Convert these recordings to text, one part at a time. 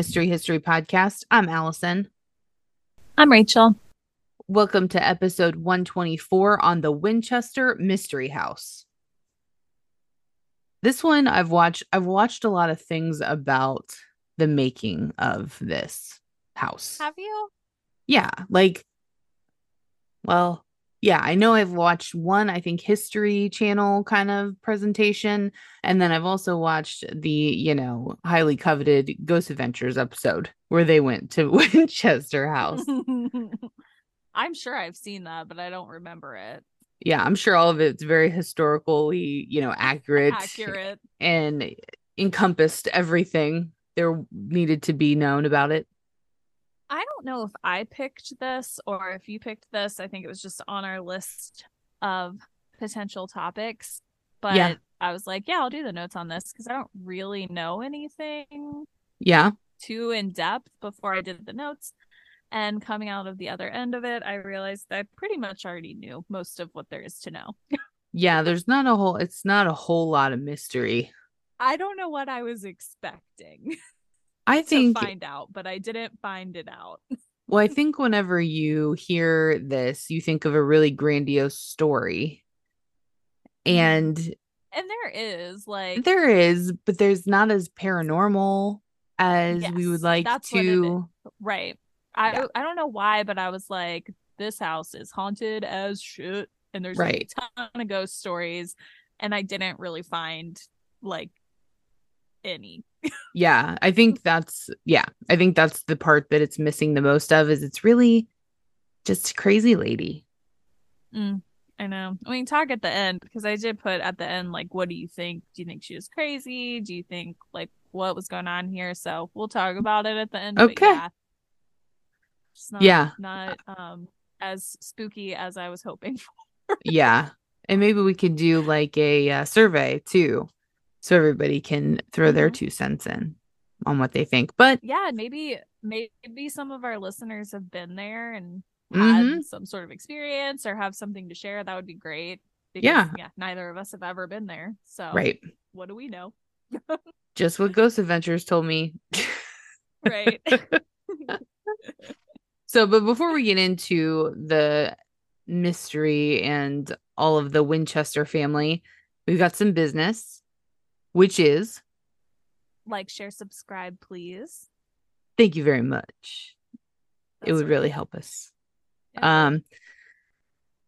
Mystery History Podcast. I'm Allison. I'm Rachel. Welcome to episode 124 on the Winchester Mystery House. This one I've watched I've watched a lot of things about the making of this house. Have you? Yeah, like well, yeah, I know I've watched one, I think, History Channel kind of presentation. And then I've also watched the, you know, highly coveted Ghost Adventures episode where they went to Winchester House. I'm sure I've seen that, but I don't remember it. Yeah, I'm sure all of it's very historically, you know, accurate, Accurate. and encompassed everything there needed to be known about it. I don't know if I picked this or if you picked this. I think it was just on our list of potential topics. But Yeah. I was like, yeah, I'll do the notes on this because I don't really know anything Yeah. too in depth before I did the notes. And coming out of the other end of it, I realized that I pretty much already knew most of what there is to know. Yeah, there's not a whole it's not a whole lot of mystery. I don't know what I was expecting I think find out, but I didn't find it out. Well, I think whenever you hear this, you think of a really grandiose story. And And there is like there is, but there's not as paranormal as we would like that's what it to. right. I Yeah. I don't know why, but I was like, this house is haunted as shit, and there's Right. a ton of ghost stories, and I didn't really find like any. Yeah, I think that's yeah, I think that's the part that it's missing the most of is it's really just crazy lady. Mm, I know. I mean, talk at the end because I did put at the end like, what do you think? Do you think she was crazy? Do you think like what was going on here? So we'll talk about it at the end. Okay. yeah. Not, Yeah. not um as spooky as I was hoping. For. yeah. And maybe we could do like a uh, survey too so everybody can throw their Mhm. two cents in on what they think. But yeah, maybe maybe some of our listeners have been there and had some sort of experience or have something to share. That would be great. Yeah. yeah. Neither of us have ever been there, so right. What do we know? Just what Ghost Adventures told me. Right. So, but before we get into the mystery and all of the Winchester family, we've got some business, which is like, share, subscribe, please. thank you very much. it That's would really help us. Yeah. Um,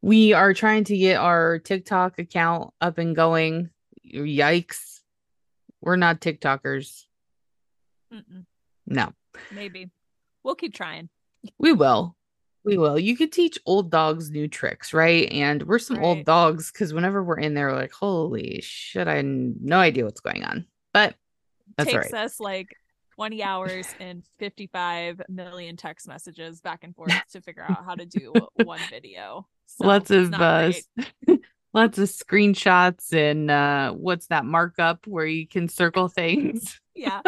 we are trying to get our TikTok account up and going. Yikes. We're not TikTokers. Mm-mm. No, maybe we'll keep trying. we will. We will. You could teach old dogs new tricks, right? And we're some old dogs because whenever we're in there, we're like, holy shit, I had no idea what's going on. But that's Takes right. us like 20 hours and 55 million text messages back and forth to figure out how to do one video. So lots of uh, lots of screenshots and uh what's that markup where you can circle things yeah.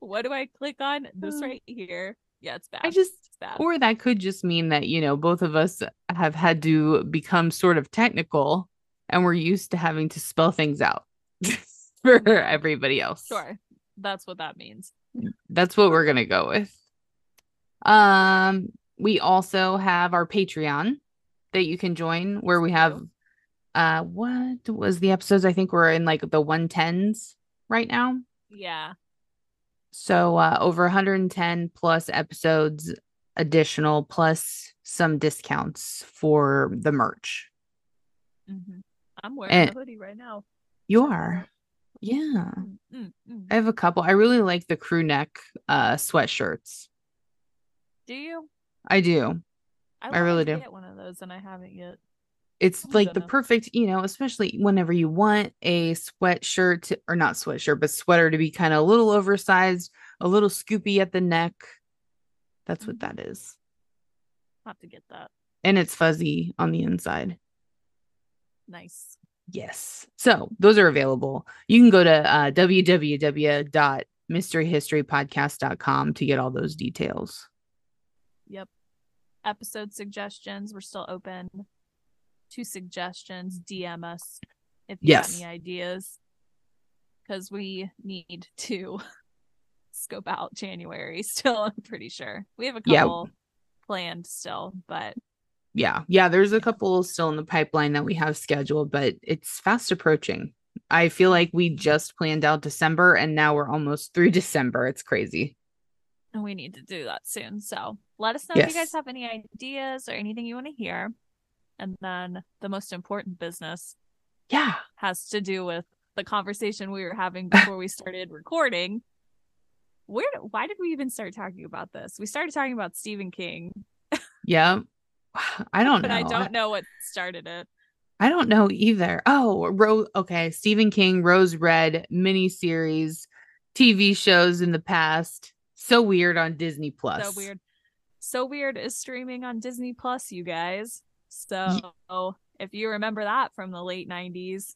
what do I click on? This right here. Yeah, it's bad. i just bad. or that could just mean that you know both of us have had to become sort of technical and we're used to having to spell things out for everybody else Sure. That's what that means. that's what we're gonna go with um we also have our patreon that you can join where we have uh what was the episodes i think we're in like the 110s right now Yeah. So uh over 110 plus episodes additional plus some discounts for the merch hmm I'm wearing And- a hoodie right now. you are yeah Mm, mm, mm. i have a couple i really like the crew neck uh sweatshirts Do you? i do I wanted really do. Get one of those, and I haven't yet. It's I'm like the perfect, you know, especially whenever you want a sweatshirt or not sweatshirt, but sweater to be kind of a little oversized, a little scoopy at the neck. That's what that is. I'll have to get that. And it's fuzzy on the inside. Nice. Yes. So those are available. You can go to uh, www.mysteryhistorypodcast.com to get all those details. Yep. Episode suggestions. We're still open to suggestions. DM us if you Yes. have any ideas. Because we need to scope out January still, I'm pretty sure. We have a couple yeah. planned still, but yeah. Yeah, there's a couple still in the pipeline that we have scheduled, but it's fast approaching. I feel like we just planned out December and now we're almost through December. It's crazy. And we need to do that soon. So let us know yes. if you guys have any ideas or anything you want to hear. And then the most important business yeah has to do with the conversation we were having before we started recording. Where why did we even start talking about this? We started talking about Stephen King. Yeah. I don't but know. I don't know what started it. I don't know either. Oh, Rose. Okay, Stephen King, Rose Red miniseries, TV shows in the past. So weird on Disney Plus. So weird. So weird is streaming on Disney Plus, you guys. So if you remember that from the late '90s,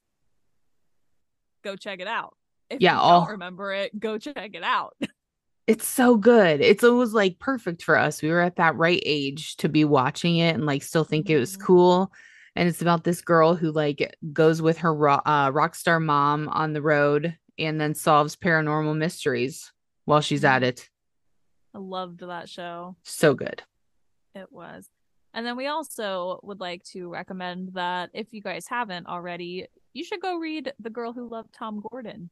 go check it out. If yeah, you all... don't remember it, go check it out. it's so good. It's always like perfect for us. We were at that right age to be watching it and like still think mm-hmm. it was mm-hmm. cool. And it's about this girl who like goes with her ro- uh, rock star mom on the road and then solves paranormal mysteries while she's mm-hmm. at it. I loved that show. So good. It was. And then we also would like to recommend that if you guys haven't already, you should go read The Girl Who Loved Tom Gordon.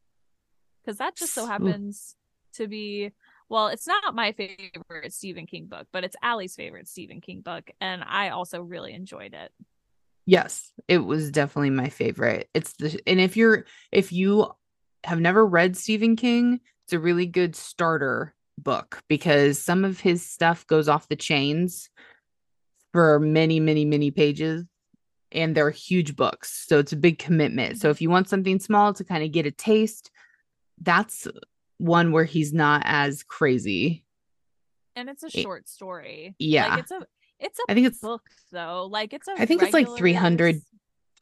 Because that just so happens to be, well, it's not my favorite Stephen King book, but it's Allie's favorite Stephen King book. And I also really enjoyed it. Yes, it was definitely my favorite. It's the, and if you're, if you have never read Stephen King, it's a really good starter book because some of his stuff goes off the chains for many, many, many pages. And they're huge books. So it's a big commitment. So if you want something small to kind of get a taste, that's one where he's not as crazy. And it's a short story. Yeah. Like it's a it's a I think it's book though. Like it's a I think it's like 300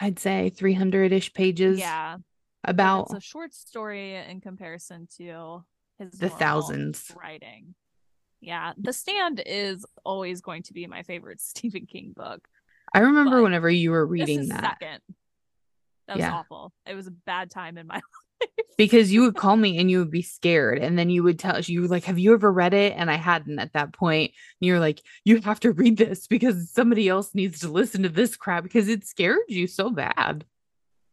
I'd say 300ish pages. Yeah. About it's a short story in comparison to his the thousands writing. Yeah, The Stand is always going to be my favorite Stephen King book. I remember whenever you were reading that. Second. That was yeah. awful. It was a bad time in my life. because you would call me and you would be scared and then you would tell you like have you ever read it and i hadn't at that point and you're like you have to read this because somebody else needs to listen to this crap because it scared you so bad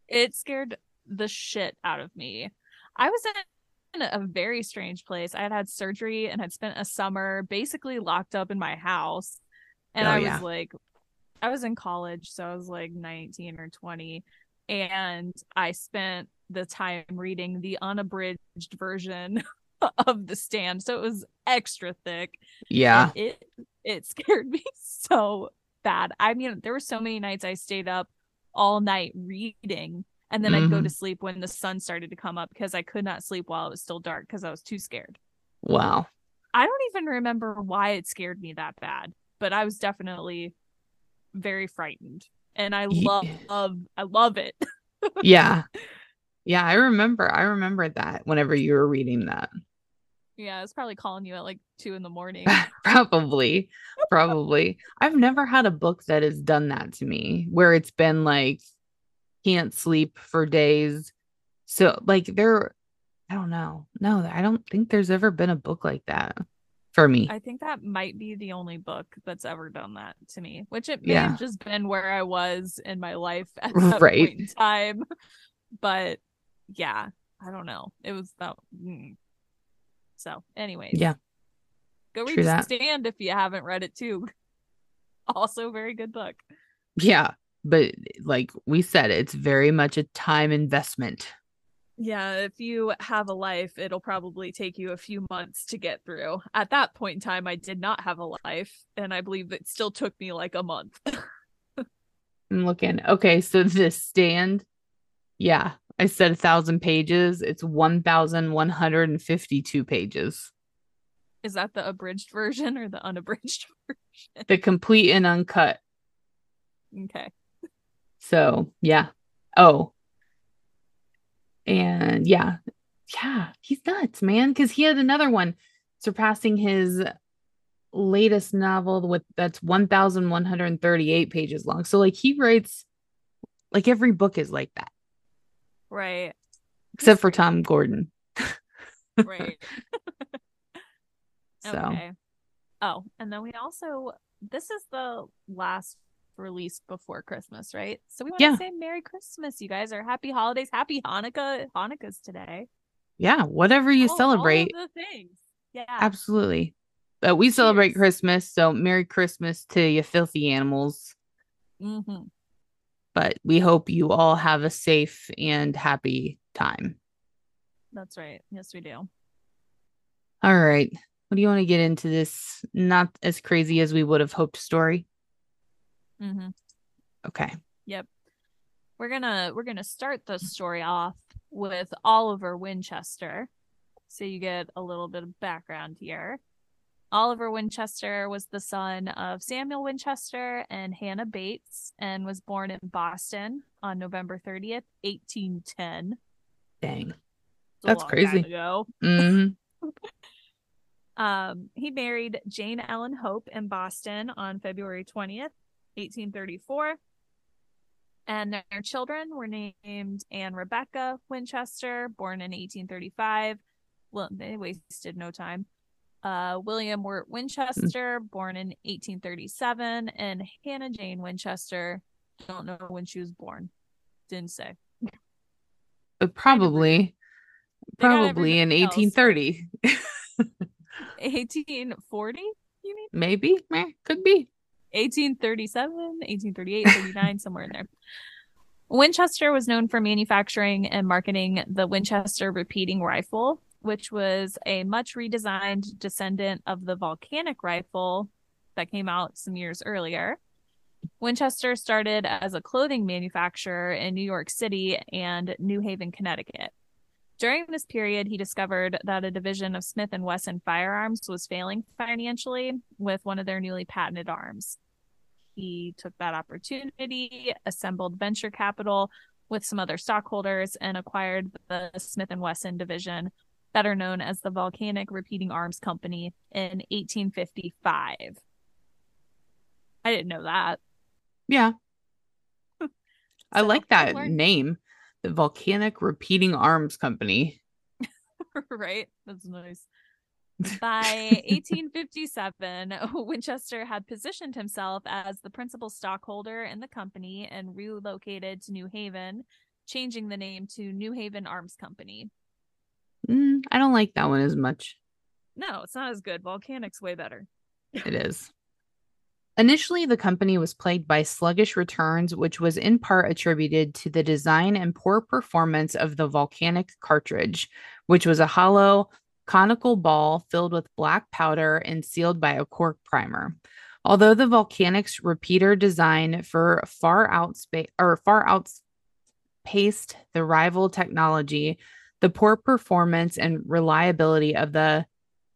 it scared the shit out of me i was in a very strange place. I had had surgery and had spent a summer basically locked up in my house. And oh, I was yeah. like, I was in college, so I was like 19 or 20. And I spent the time reading the unabridged version of The Stand. So it was extra thick. Yeah. And it it scared me so bad. I mean, there were so many nights I stayed up all night reading and then mm-hmm. I'd go to mm-hmm. sleep when the sun started to come up because I could not sleep while it was still dark because I was too scared. Wow. I don't even remember why it scared me that bad, but I was definitely very frightened. And I love, love I love it. yeah. Yeah, I remember. I remember that whenever you were reading that. Yeah, I was probably calling you at like two in the morning. probably. Probably. I've never had a book that has done that to me where it's been like can't sleep for days. So like there I don't know. No, I don't think there's ever been a book like that for me. I think that might be the only book that's ever done that to me, which it may yeah. have just been where I was in my life at that right. point in time. But yeah, I don't know. It was that. Mm. So, anyways, yeah, go read Stand if you haven't read it too. Also, very good book. Yeah, but like we said, it's very much a time investment. Yeah, if you have a life, it'll probably take you a few months to get through. At that point in time, I did not have a life, and I believe it still took me like a month. I'm looking. Okay, so this stand, yeah, I said a thousand pages. It's 1,152 pages. Is that the abridged version or the unabridged version? The complete and uncut. Okay. So yeah. Oh. And yeah. Yeah, he's nuts, man. Cause he had another one surpassing his latest novel with that's 1138 pages long. So like he writes like every book is like that. Right. Except for Tom Gordon. right. So okay. Oh, and then we also this is the last release before Christmas, right? So we want yeah. to say Merry Christmas, you guys, or Happy Holidays, Happy Hanukkah. Hanukkah's today. Yeah, whatever you all, celebrate. The things. Yeah. Absolutely. But we Cheers. celebrate Christmas, so Merry Christmas to you filthy animals. Mm-hmm. But we hope you all have a safe and happy time. That's right. Yes, we do. All right. What do you want to get into this not as crazy as we would have hoped story? Mm-hmm. Okay. Yep. We're gonna we're gonna start the story off with Oliver Winchester. So you get a little bit of background here. Oliver Winchester was the son of Samuel Winchester and Hannah Bates and was born in Boston on November 30th, 1810. Dang. That's crazy. Mm-hmm. um, he married Jane Ellen Hope in Boston on February 20th, 1834. And their children were named Anne Rebecca Winchester, born in 1835. Well, they wasted no time. Uh, William Wirt Winchester, born in 1837, and Hannah Jane Winchester. Don't know when she was born. Didn't say. But probably, probably in 1830. 1840, you mean? Maybe. Could be. 1837, 1838, 39, somewhere in there. Winchester was known for manufacturing and marketing the Winchester repeating rifle, which was a much redesigned descendant of the volcanic rifle that came out some years earlier. Winchester started as a clothing manufacturer in New York City and New Haven, Connecticut. During this period, he discovered that a division of Smith and Wesson Firearms was failing financially with one of their newly patented arms. He took that opportunity, assembled venture capital with some other stockholders, and acquired the Smith and Wesson division, better known as the Volcanic Repeating Arms Company, in 1855. I didn't know that. Yeah. I like that name the Volcanic Repeating Arms Company. right? That's nice. By 1857, Winchester had positioned himself as the principal stockholder in the company and relocated to New Haven, changing the name to New Haven Arms Company. Mm, I don't like that one as much. No, it's not as good. Volcanic's way better. It is. Initially, the company was plagued by sluggish returns, which was in part attributed to the design and poor performance of the volcanic cartridge, which was a hollow, conical ball filled with black powder and sealed by a cork primer. Although the volcanic's repeater design for far outspa- or far outpaced the rival technology, the poor performance and reliability of the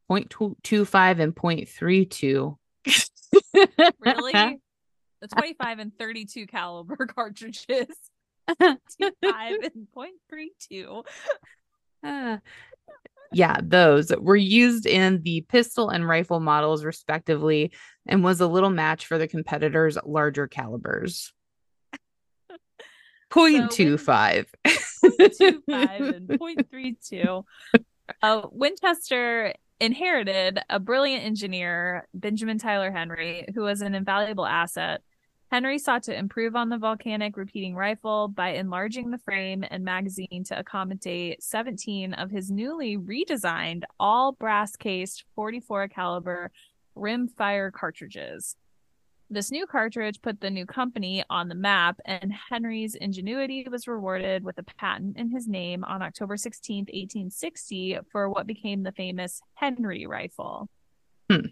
0.25 and 0.32 really? The 25 and 32 caliber cartridges. 5 and 0.32. Uh, yeah, those were used in the pistol and rifle models, respectively, and was a little match for the competitors' larger calibers. 0.25. So 0.25 and 0.32. Uh, Winchester inherited a brilliant engineer, Benjamin Tyler Henry, who was an invaluable asset. Henry sought to improve on the volcanic repeating rifle by enlarging the frame and magazine to accommodate 17 of his newly redesigned all brass cased 44 caliber rimfire cartridges. This new cartridge put the new company on the map, and Henry's ingenuity was rewarded with a patent in his name on October 16, 1860, for what became the famous Henry rifle. Hmm.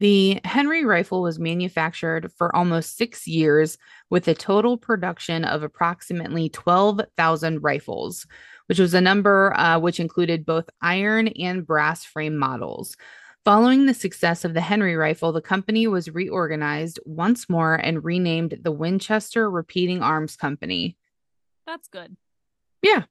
The Henry rifle was manufactured for almost six years with a total production of approximately 12,000 rifles, which was a number uh, which included both iron and brass frame models. Following the success of the Henry rifle, the company was reorganized once more and renamed the Winchester Repeating Arms Company. That's good. Yeah.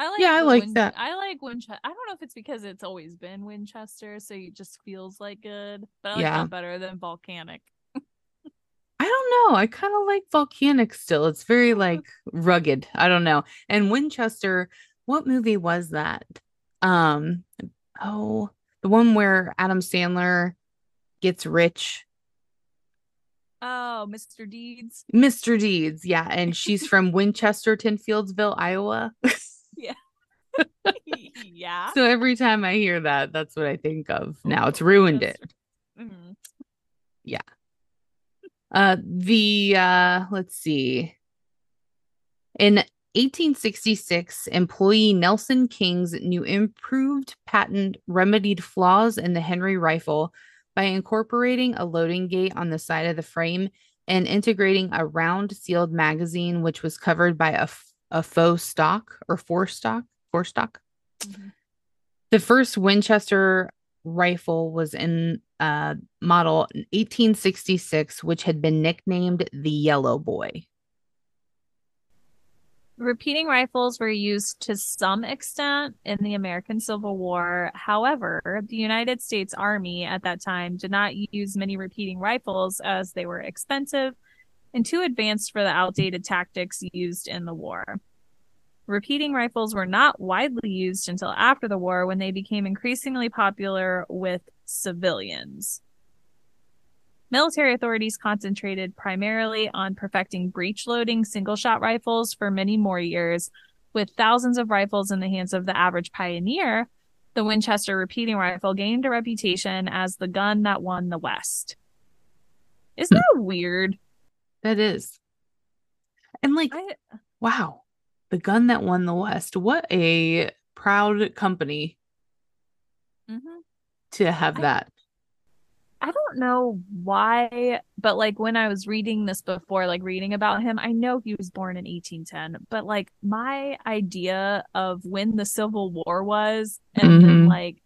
I like yeah, I like Win- that. I like Winchester. I don't know if it's because it's always been Winchester, so it just feels like good. But I like yeah. that better than Volcanic. I don't know. I kind of like Volcanic still. It's very like rugged. I don't know. And Winchester, what movie was that? Um, oh, the one where Adam Sandler gets rich. Oh, Mr. Deeds. Mr. Deeds, yeah, and she's from Winchestertonfieldville, Iowa. yeah. So every time I hear that, that's what I think of. Now it's ruined it. Mm-hmm. Yeah. Uh the uh let's see. In 1866, employee Nelson King's new improved patent remedied flaws in the Henry rifle by incorporating a loading gate on the side of the frame and integrating a round sealed magazine, which was covered by a, a faux stock or forestock, forestock. Mm-hmm. The first Winchester rifle was in uh, model 1866, which had been nicknamed the Yellow Boy. Repeating rifles were used to some extent in the American Civil War. However, the United States Army at that time did not use many repeating rifles as they were expensive and too advanced for the outdated tactics used in the war. Repeating rifles were not widely used until after the war when they became increasingly popular with civilians. Military authorities concentrated primarily on perfecting breech loading single shot rifles for many more years. With thousands of rifles in the hands of the average pioneer, the Winchester repeating rifle gained a reputation as the gun that won the West. Isn't that weird? That is. And like, I... wow, the gun that won the West. What a proud company mm-hmm. to have I... that. I don't know why, but like when I was reading this before, like reading about him, I know he was born in 1810, but like my idea of when the Civil War was and mm-hmm. then like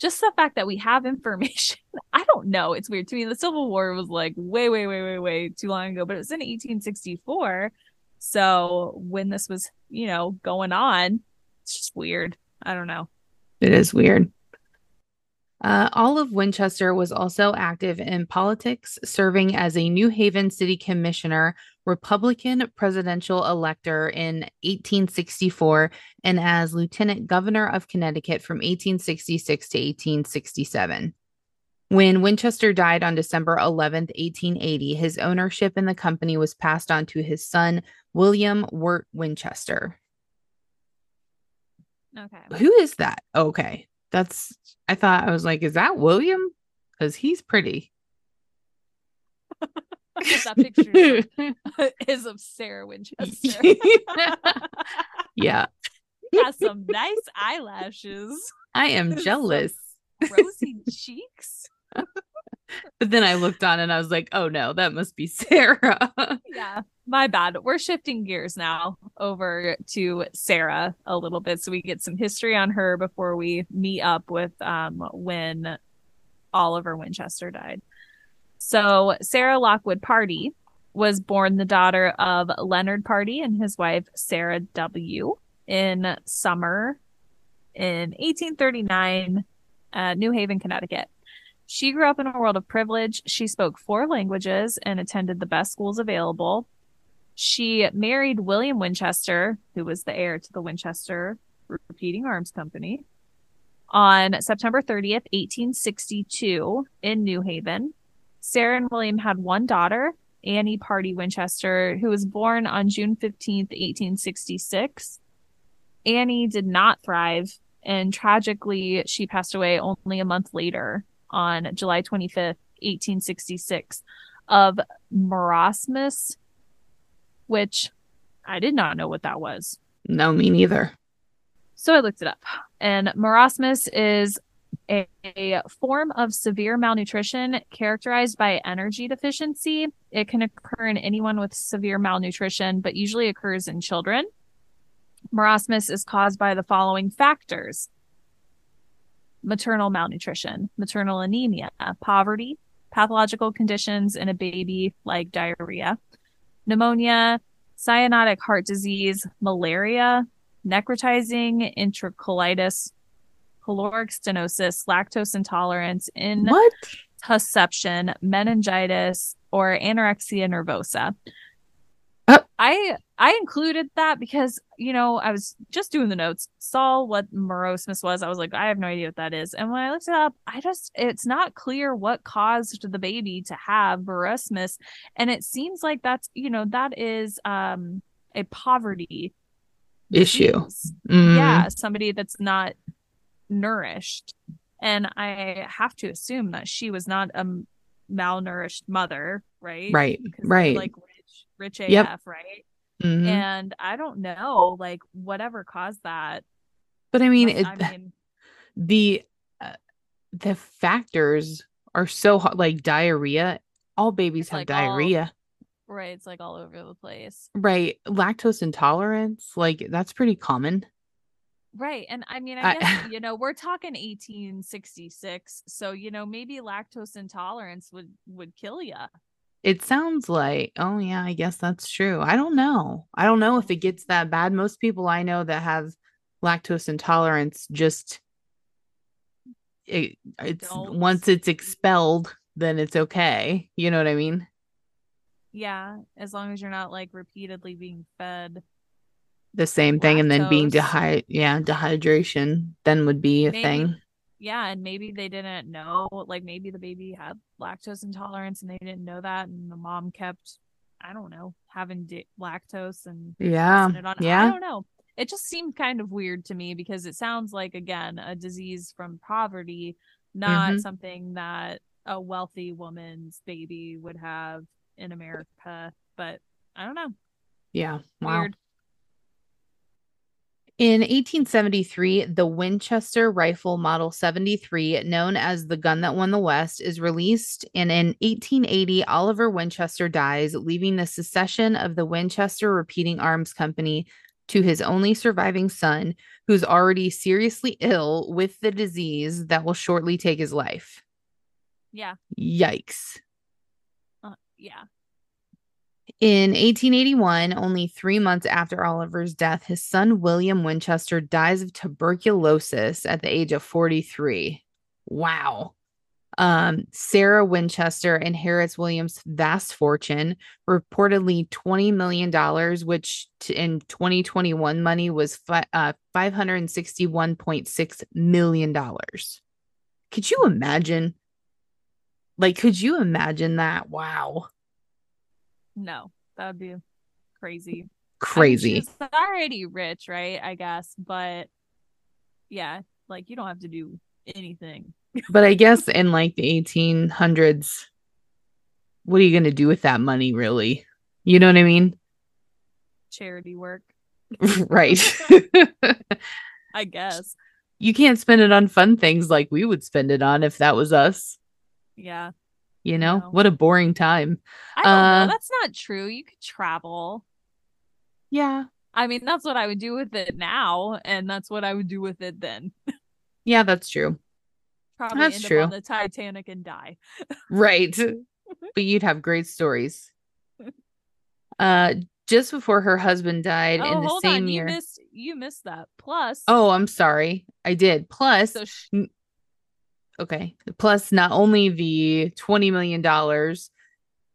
just the fact that we have information, I don't know. It's weird to me. The Civil War was like way, way, way, way, way too long ago, but it was in 1864. So when this was, you know, going on, it's just weird. I don't know. It is weird. Uh, Oliver Winchester was also active in politics, serving as a New Haven City Commissioner, Republican presidential elector in 1864, and as Lieutenant Governor of Connecticut from 1866 to 1867. When Winchester died on December 11, 1880, his ownership in the company was passed on to his son, William Wirt Winchester. Okay. Who is that? Okay. That's I thought I was like, is that William? Because he's pretty. that picture is of Sarah Winchester. yeah. Got some nice eyelashes. I am jealous. rosy cheeks. But then I looked on and I was like, oh no, that must be Sarah. yeah my bad. We're shifting gears now over to Sarah a little bit so we get some history on her before we meet up with um, when Oliver Winchester died. So, Sarah Lockwood Pardee was born the daughter of Leonard Pardee and his wife Sarah W. in summer in 1839 at New Haven, Connecticut. She grew up in a world of privilege. She spoke four languages and attended the best schools available. She married William Winchester, who was the heir to the Winchester Repeating Arms Company, on September 30th, 1862, in New Haven. Sarah and William had one daughter, Annie Pardee Winchester, who was born on June 15th, 1866. Annie did not thrive, and tragically, she passed away only a month later on July 25th, 1866, of marasmus which I did not know what that was. No, me neither. So I looked it up. And marasmus is a, a, form of severe malnutrition characterized by energy deficiency. It can occur in anyone with severe malnutrition, but usually occurs in children. Marasmus is caused by the following factors maternal malnutrition, maternal anemia, poverty, pathological conditions in a baby like diarrhea, pneumonia, cyanotic heart disease, malaria, necrotizing enterocolitis, pyloric stenosis, lactose intolerance, in what intussusception, meningitis, or anorexia nervosa. I I included that because you know I was just doing the notes, saw what marasmus was. I was like, I have no idea what that is, and when I looked it up, I just it's not clear what caused the baby to have marasmus, and it seems like that's you know that is um a poverty issue. Mm. Yeah, somebody that's not nourished, and I have to assume that she was not a malnourished mother, right? Right, right. Like rich AF, yep. right? Mm-hmm. And I don't know, like whatever caused that. But I mean, it, I mean the uh, the factors are so hot, like diarrhea. All babies have like diarrhea. All, right, it's like all over the place. Right, lactose intolerance, like that's pretty common. Right. And I mean, I guess, I, you know, we're talking 1866. So, you know, maybe lactose intolerance would would kill you. It sounds like, oh yeah, I guess that's true. I don't know. I don't know if it gets that bad. Most people I know that have lactose intolerance just it, it's don't. once it's expelled, then it's okay. You know what I mean? Yeah, as long as you're not like repeatedly being fed the same thing and then being dehy yeah, dehydration then would be a Maybe. thing yeah and maybe they didn't know like maybe the baby had lactose intolerance and they didn't know that and the mom kept i don't know having di- lactose and yeah yeah i don't know. It just seemed kind of weird to me because it sounds like again a disease from poverty not mm-hmm. something that a wealthy woman's baby would have in america but i don't know. Yeah wow. weird in 1873, the Winchester Rifle Model 73, known as the gun that won the West, is released. And in 1880, Oliver Winchester dies, leaving the succession of the Winchester Repeating Arms Company to his only surviving son, who's already seriously ill with the disease that will shortly take his life. Yeah. Yikes. Uh, yeah. In 1881, only three months after Oliver's death, his son William Winchester dies of tuberculosis at the age of 43. Wow. Um, Sarah Winchester inherits William's vast fortune, reportedly $20 million, which t- in 2021 money was fi- uh, $561.6 million. Could you imagine? Like, could you imagine that? Wow. No, that would be crazy. Crazy. I mean, she's already rich, right? I guess, but yeah, like you don't have to do anything. but I guess in like the 1800s, what are you going to do with that money, really? You know what I mean? Charity work. right. I guess. You can't spend it on fun things like we would spend it on if that was us. Yeah. You know, no. what a boring time. I don't uh, know. That's not true. You could travel. Yeah. I mean, that's what I would do with it now, and that's what I would do with it then. yeah, that's true. Probably that's end true. up on the Titanic and die. right. But you'd have great stories. Uh just before her husband died oh, in the same on. year. You missed, you missed that. Plus Oh, I'm sorry. I did. Plus so she- Okay. Plus, not only the $20 million,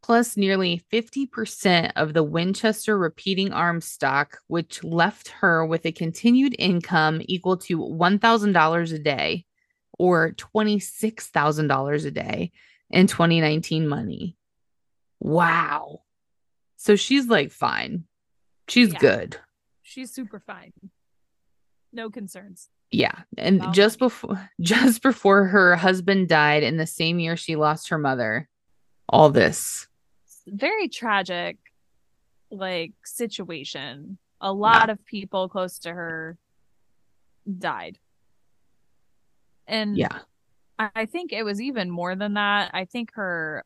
plus nearly 50% of the Winchester repeating arms stock, which left her with a continued income equal to $1,000 a day or $26,000 a day in 2019 money. Wow. So she's like fine. She's yeah. good. She's super fine. No concerns. Yeah and just before just before her husband died in the same year she lost her mother all this. Very tragic like situation. A lot yeah. of people close to her died. And yeah. I think it was even more than that. I think her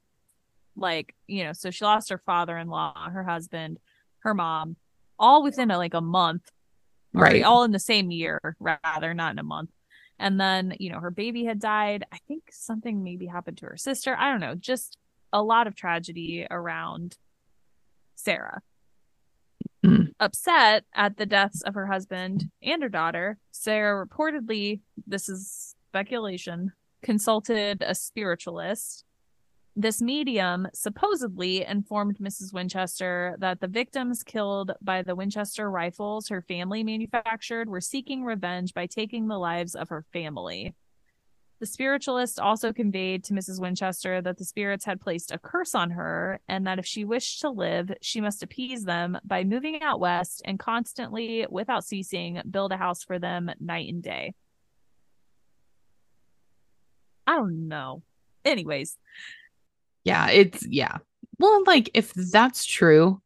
like you know so she lost her father-in-law her husband her mom all within a, like a month right. All in the same year rather not in a month. And then you know her baby had died. I think something maybe happened to her sister. I don't know just a lot of tragedy around sarah. Mm. upset at the deaths of her husband and her daughter sarah reportedly this is speculation consulted a spiritualist This medium supposedly informed Mrs. Winchester that the victims killed by the Winchester rifles her family manufactured were seeking revenge by taking the lives of her family. The spiritualist also conveyed to Mrs. Winchester that the spirits had placed a curse on her and that if she wished to live, she must appease them by moving out west and constantly, without ceasing, build a house for them night and day. I don't know. Anyways. Yeah, it's, yeah. Well, like, if that's true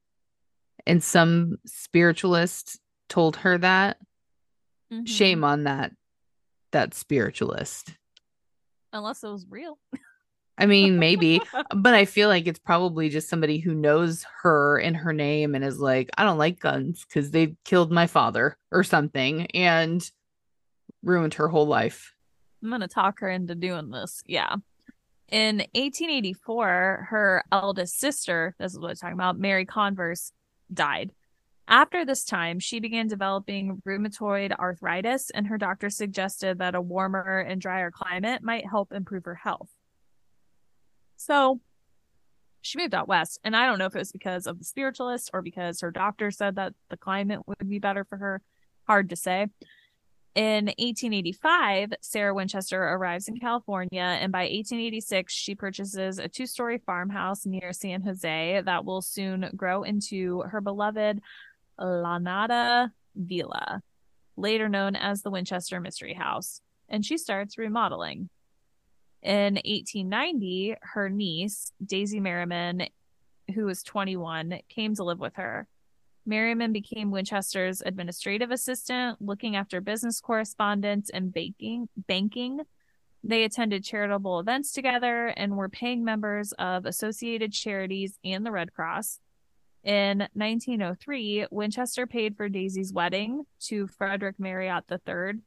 and some spiritualist told her that, mm-hmm. shame on that that spiritualist unless it was real. I mean, maybe, but I feel like it's probably just somebody who knows her and her name and is like, I don't like guns because they killed my father or something and ruined her whole life. I'm going to talk her into doing this. Yeah. In 1884, her eldest sister, this is what I'm talking about, Mary Converse, died. After this time, she began developing rheumatoid arthritis, and her doctor suggested that a warmer and drier climate might help improve her health. So she moved out west, and I don't know if it was because of the spiritualist or because her doctor said that the climate would be better for her. Hard to say. In 1885, Sarah Winchester arrives in California, and by 1886, she purchases a two story farmhouse near San Jose that will soon grow into her beloved Llanada Villa, later known as the Winchester Mystery House, and she starts remodeling. In 1890, her niece, Daisy Merriman, who was 21, came to live with her. Merriman became Winchester's administrative assistant, looking after business correspondence and banking. banking. They attended charitable events together and were paying members of associated charities and the Red Cross. In 1903, Winchester paid for Daisy's wedding to Frederick Marriott III,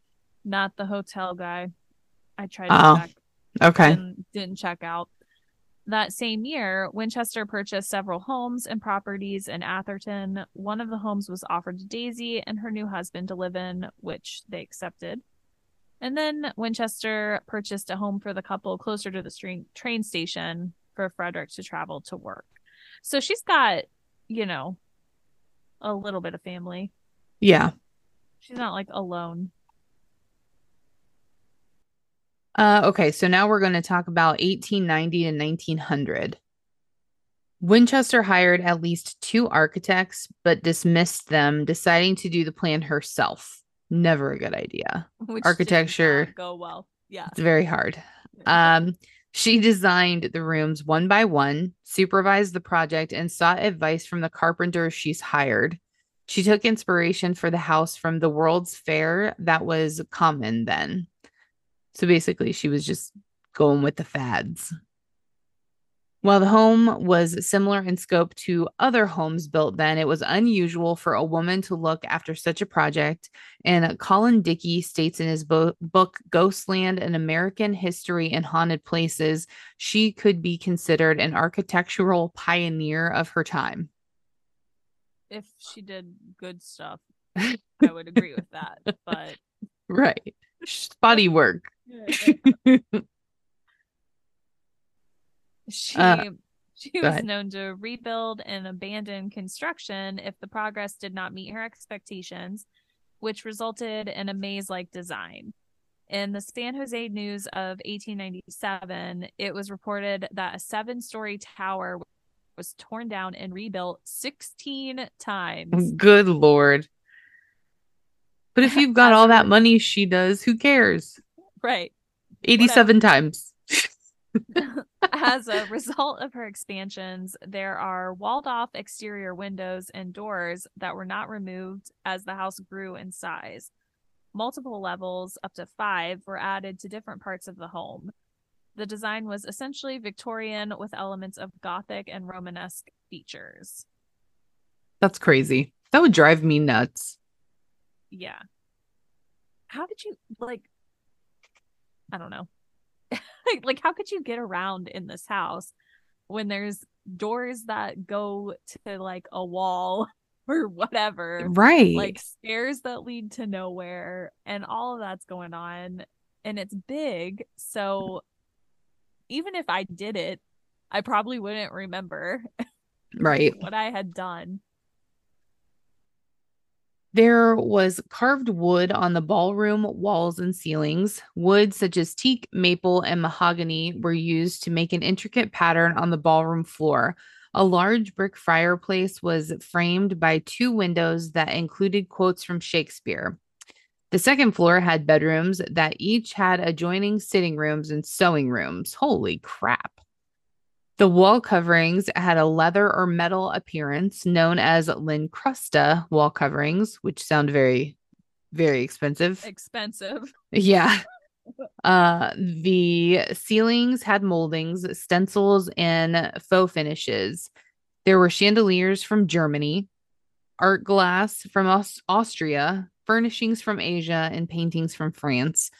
not the hotel guy. I tried to oh, check. Okay. Didn't, didn't check out. That same year, Winchester purchased several homes and properties in Atherton. One of the homes was offered to Daisy and her new husband to live in, which they accepted. And then Winchester purchased a home for the couple closer to the train station for Frederick to travel to work. So she's got you know, a little bit of family. Yeah. She's not like alone. Uh, okay, so now we're going to talk about 1890 to 1900. Winchester hired at least two architects, but dismissed them, deciding to do the plan herself. Never a good idea. Which Architecture go well. Yeah, it's very hard. Um, she designed the rooms one by one, supervised the project, and sought advice from the carpenters she's hired. She took inspiration for the house from the World's Fair that was common then. So basically, she was just going with the fads. While the home was similar in scope to other homes built then, it was unusual for a woman to look after such a project. And Colin Dickey states in his bo- book, Ghostland An American History and Haunted Places, she could be considered an architectural pioneer of her time. If she did good stuff, I would agree with that. But right. Spotty work. She uh, she was ahead. known to rebuild and abandon construction if the progress did not meet her expectations, which resulted in a maze-like design. In the San Jose News of 1897, it was reported that a seven-story tower was torn down and rebuilt 16 times. Good lord. But if you've got all that money she does, who cares? Right. 87 Whatever. times. As a result of her expansions, there are walled off exterior windows and doors that were not removed as the house grew in size. Multiple levels, up to five, were added to different parts of the home. The design was essentially Victorian with elements of Gothic and Romanesque features. That's crazy. That would drive me nuts. Yeah. How did you, like, I don't know. like how could you get around in this house when there's doors that go to like a wall or whatever right like stairs that lead to nowhere and all of that's going on and it's big so even if i did it I probably wouldn't remember right what I had done. There was carved wood on the ballroom walls and ceilings. Wood such as teak, maple, and mahogany were used to make an intricate pattern on the ballroom floor. A large brick fireplace was framed by two windows that included quotes from Shakespeare. The second floor had bedrooms that each had adjoining sitting rooms and sewing rooms. Holy crap. The wall coverings had a leather or metal appearance known as Lincrusta wall coverings, which sound very, very expensive. Expensive. Yeah. Uh, the ceilings had moldings, stencils, and faux finishes. There were chandeliers from Germany, art glass from Aus- Austria, furnishings from Asia, and paintings from France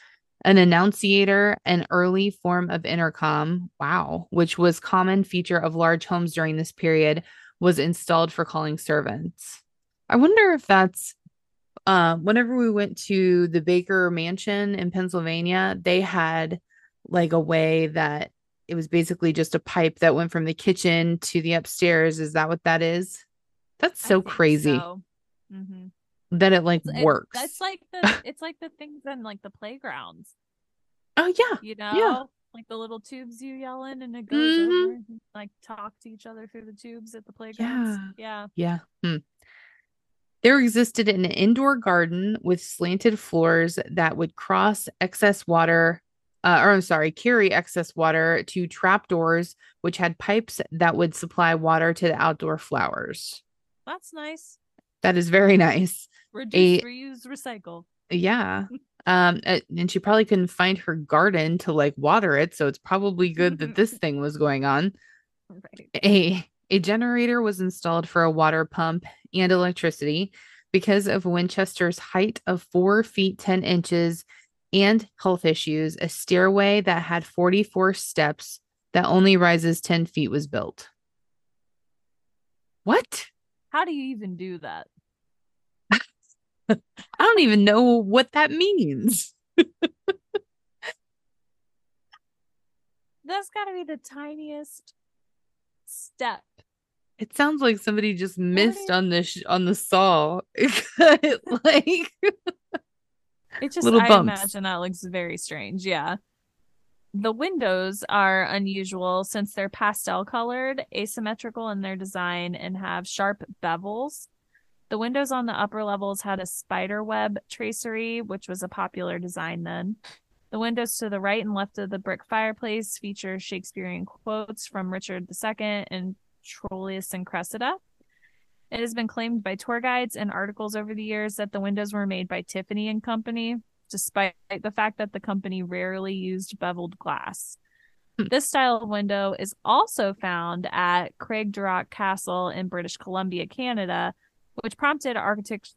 an annunciator, an early form of intercom, wow, which was common feature of large homes during this period, was installed for calling servants. I wonder if that's uh, whenever we went to the Baker Mansion in Pennsylvania, they had like a way that it was basically just a pipe that went from the kitchen to the upstairs. Is that what that is? That's so crazy. So. Mm-hmm that it like it, works. That's like the it's like the things in like the playgrounds. Oh yeah. You know? Yeah. Like the little tubes you yell in and it goes mm-hmm. over and, like talk to each other through the tubes at the playgrounds. Yeah. Yeah. yeah. Hmm. There existed an indoor garden with slanted floors that would cross excess water, uh, or I'm sorry, carry excess water to trapdoors, which had pipes that would supply water to the outdoor flowers. That's nice. That is very nice. Reduce, a, reuse, recycle. Yeah. Um, and she probably couldn't find her garden to like water it, so it's probably good that this thing was going on. Right. A a generator was installed for a water pump and electricity because of Winchester's height of four feet ten inches and health issues. A stairway that had 44 steps that only rises 10 feet was built. What? How do you even do that? I don't even know what that means. That's got to be the tiniest step. It sounds like somebody just missed on the sh- on the saw. like it just little bumps. I imagine that looks very strange. Yeah. The windows are unusual since they're pastel colored, asymmetrical in their design, and have sharp bevels. The windows on the upper levels had a spider web tracery, which was a popular design then. The windows to the right and left of the brick fireplace feature Shakespearean quotes from Richard II and Troilus and Cressida. It has been claimed by tour guides and articles over the years that the windows were made by Tiffany and Company, despite the fact that the company rarely used beveled glass. Hmm. This style of window is also found at Craigdarroch Castle in British Columbia, Canada, which prompted architect,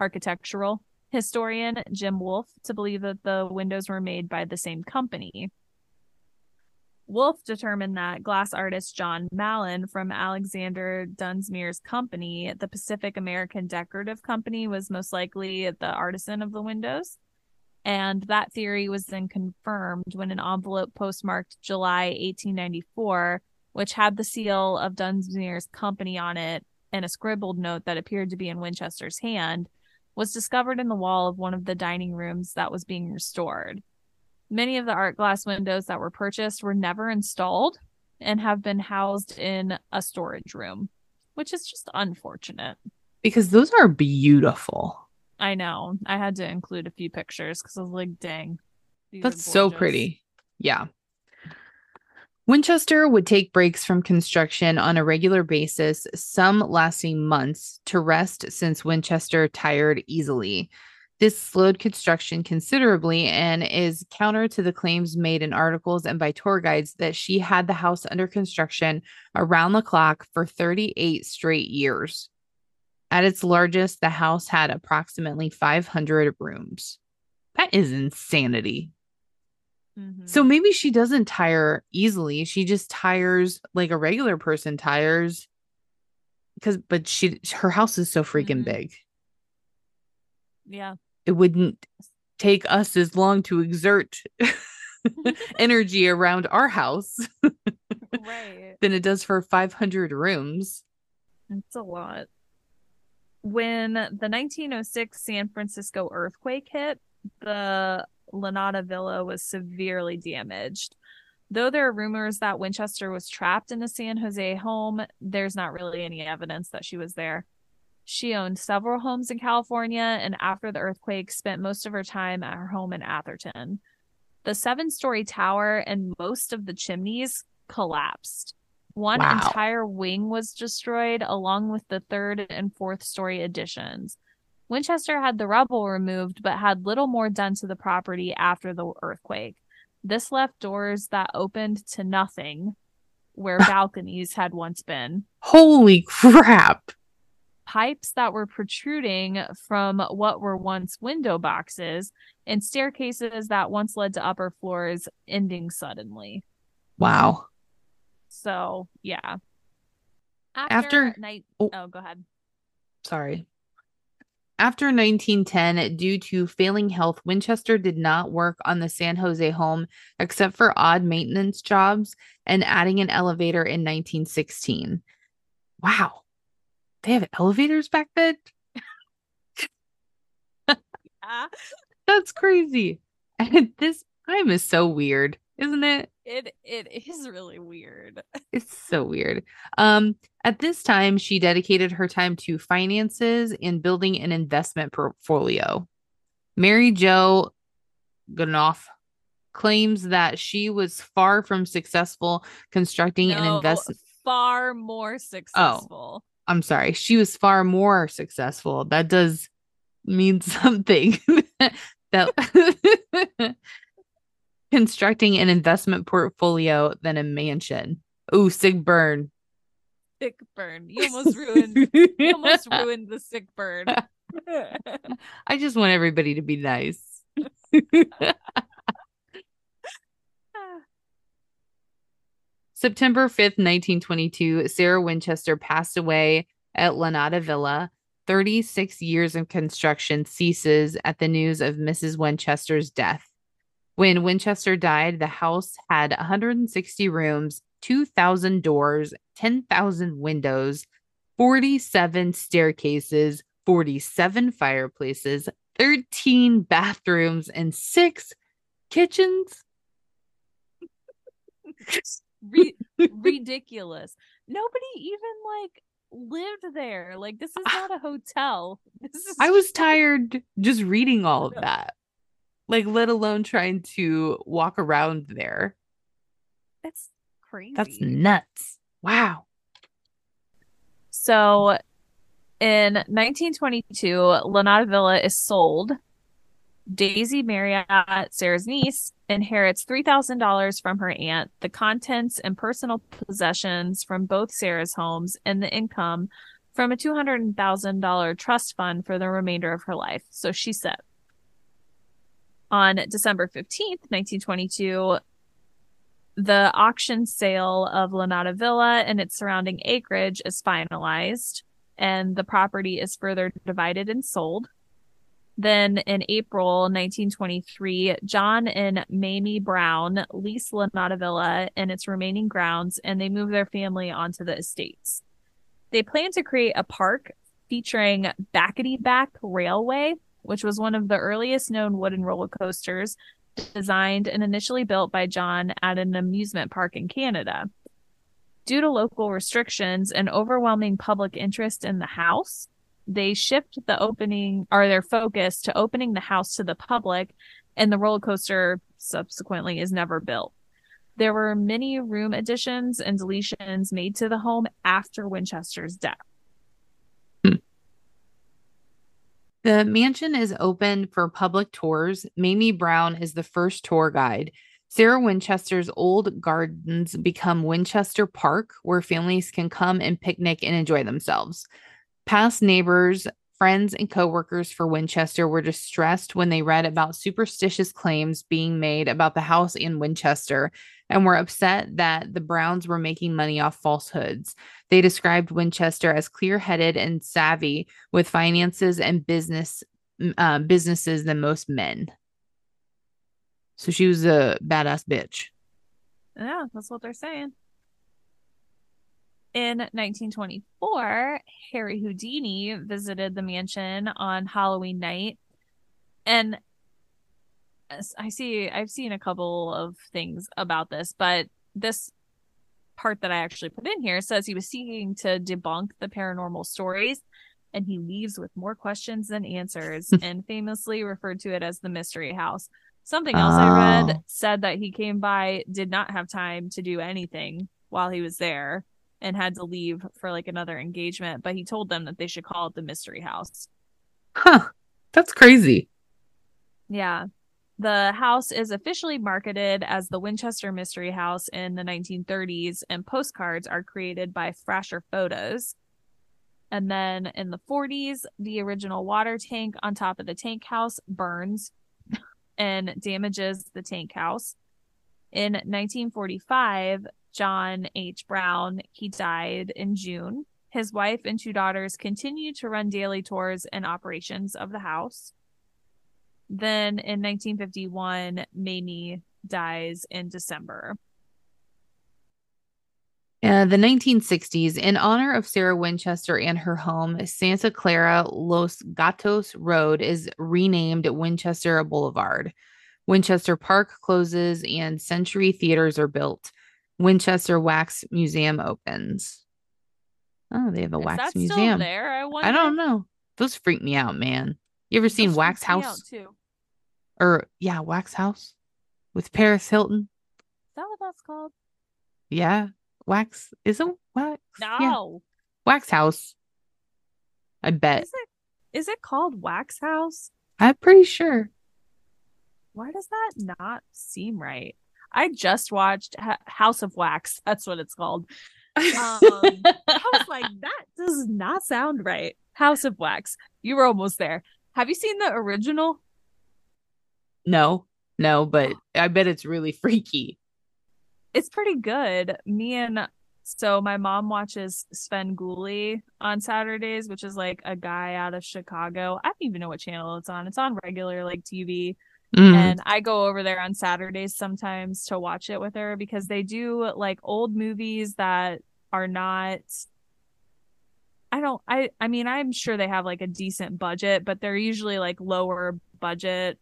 architectural historian Jim Wolfe to believe that the windows were made by the same company. Wolfe determined that glass artist John Malin from Alexander Dunsmuir's company, the Pacific American Decorative Company, was most likely the artisan of the windows. And that theory was then confirmed when an envelope postmarked July 1894, which had the seal of Dunsmuir's company on it, and a scribbled note that appeared to be in Winchester's hand was discovered in the wall of one of the dining rooms that was being restored. Many of the art glass windows that were purchased were never installed and have been housed in a storage room, which is just unfortunate. Because those are beautiful. I know. I had to include a few pictures because I was like, dang. That's so pretty. Yeah. Winchester would take breaks from construction on a regular basis, some lasting months, to rest since Winchester tired easily. This slowed construction considerably and is counter to the claims made in articles and by tour guides that she had the house under construction around the clock for 38 straight years. At its largest, the house had approximately 500 rooms. That is insanity. Mm-hmm. So maybe she doesn't tire easily. She just tires like a regular person tires because but she her house is so freaking mm-hmm. big. Yeah. It wouldn't take us as long to exert energy around our house. right. than it does for 500 rooms. It's a lot. When the 1906 San Francisco earthquake hit, the Llanada Villa was severely damaged. Though there are rumors that Winchester was trapped in a San Jose home, there's not really any evidence that she was there. She owned several homes in California and after the earthquake spent most of her time at her home in Atherton. The seven-story tower and most of the chimneys collapsed. One Wow. entire wing was destroyed along with the third and fourth story additions. Winchester had the rubble removed but had little more done to the property after the earthquake. This left doors that opened to nothing where balconies had once been. Holy crap. Pipes that were protruding from what were once window boxes and staircases that once led to upper floors ending suddenly. Wow. So, yeah. After- night oh. oh, go ahead. Sorry. After 1910, due to failing health, Winchester did not work on the San Jose home except for odd maintenance jobs and adding an elevator in 1916. Wow. They have elevators back then? Ah, That's crazy. And this time is so weird, isn't it? it it is really weird. It's so weird. Um, at this time, she dedicated her time to finances and building an investment portfolio. Mary Jo Ganoff claims that she was far from successful constructing an investment. far more successful. I'm sorry, she was far more successful. That does mean something. that constructing an investment portfolio than a mansion. Ooh, sick burn. Sick burn. You almost ruined you almost ruined the sick burn. I just want everybody to be nice. September 5th, 1922, Sarah Winchester passed away at Llanada Villa. 36 years of construction ceases at the news of Mrs. Winchester's death. When Winchester died, the house had 160 rooms, 2,000 doors, 10,000 windows, 47 staircases, 47 fireplaces, 13 bathrooms, and six kitchens. Re- ridiculous. Nobody even like lived there. Like this is ah. not a hotel. This is I was tired just reading all of that, like, let alone trying to walk around there. that's crazy. That's nuts. Wow. So in 1922, Llanada Villa is sold. Daisy Marriott, Sarah's niece, inherits $3,000 from her aunt, the contents and personal possessions from both Sarah's homes, and the income from a $200,000 trust fund for the remainder of her life. So she's set. On December 15th, 1922, the auction sale of Llanada Villa and its surrounding acreage is finalized, and the property is further divided and sold. Then in April 1923, John and Mamie Brown lease Llanada Villa and its remaining grounds, and they move their family onto the estates. They plan to create a park featuring Backety Back Railway, which was one of the earliest known wooden roller coasters designed and initially built by John at an amusement park in Canada. Due to local restrictions and overwhelming public interest in the house, they shift the opening or their focus to opening the house to the public, and the roller coaster subsequently is never built. There were many room additions and deletions made to the home after Winchester's death. Hmm. The mansion is open for public tours. Mamie Brown is the first tour guide. Sarah Winchester's old gardens become Winchester Park, where families can come and picnic and enjoy themselves. Past neighbors, friends, and coworkers for Winchester were distressed when they read about superstitious claims being made about the house in Winchester and were upset that the Browns were making money off falsehoods. They described Winchester as clear-headed and savvy with finances and business uh, businesses than most men. So she was a badass bitch. Yeah, that's what they're saying. In 1924, Harry Houdini visited the mansion on Halloween night. And I see, I've seen a couple of things about this, but this part that I actually put in here says he was seeking to debunk the paranormal stories and he leaves with more questions than answers and famously referred to it as the mystery house. Something else oh. I read oh. said that he came by, did not have time to do anything while he was there and had to leave for like another engagement, but he told them that they should call it the mystery house. Huh. That's crazy. Yeah. The house is officially marketed as the Winchester Mystery House in the 1930s, and postcards are created by Frasher Photos. And then in the 40s, the original water tank on top of the tank house burns and damages the tank house. In 1945, John H. Brown, he died in June. His wife and two daughters continued to run daily tours and operations of the house. Then in 1951, Mamie dies in December. Uh, the 1960s, in honor of Sarah Winchester and her home, Santa Clara Los Gatos Road is renamed Winchester Boulevard. Winchester Park closes and Century Theaters are built. Winchester Wax Museum opens. Oh, they have a is wax museum. there? I, I, don't know. Those freak me out, man. You ever seen Wax House? Too or yeah, Wax House with Paris Hilton. Is that what that's called? Yeah, Wax is it Wax? No, yeah. Wax House. I bet. Is it, is it called Wax House? I'm pretty sure. Why does that not seem right? I just watched House of Wax. That's what it's called. Um, I was like, that does not sound right. House of Wax. You were almost there. Have you seen the original? No, no, but I bet it's really freaky. It's pretty good. Me and so my mom watches Svengoolie on Saturdays, which is like a guy out of Chicago. I don't even know what channel it's on. It's on regular like TV. Mm. And I go over there on Saturdays sometimes to watch it with her because they do like old movies that are not I don't I I mean I'm sure they have like a decent budget, but they're usually like lower budget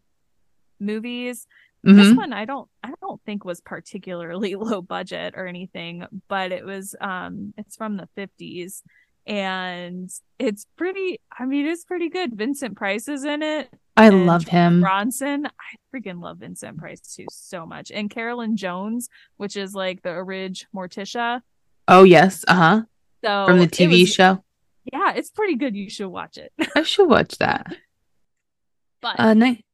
movies. Mm-hmm. This one I don't I don't think was particularly low budget or anything, but it was um it's from the 50s and it's pretty I mean it's pretty good. Vincent Price is in it. I love him. Bronson. I freaking love Vincent Price too so much. And Carolyn Jones, which is like the orig Morticia. Oh yes, uh-huh. So from the TV was, show. Yeah, it's pretty good. You should watch it. I should watch that. But uh, ni-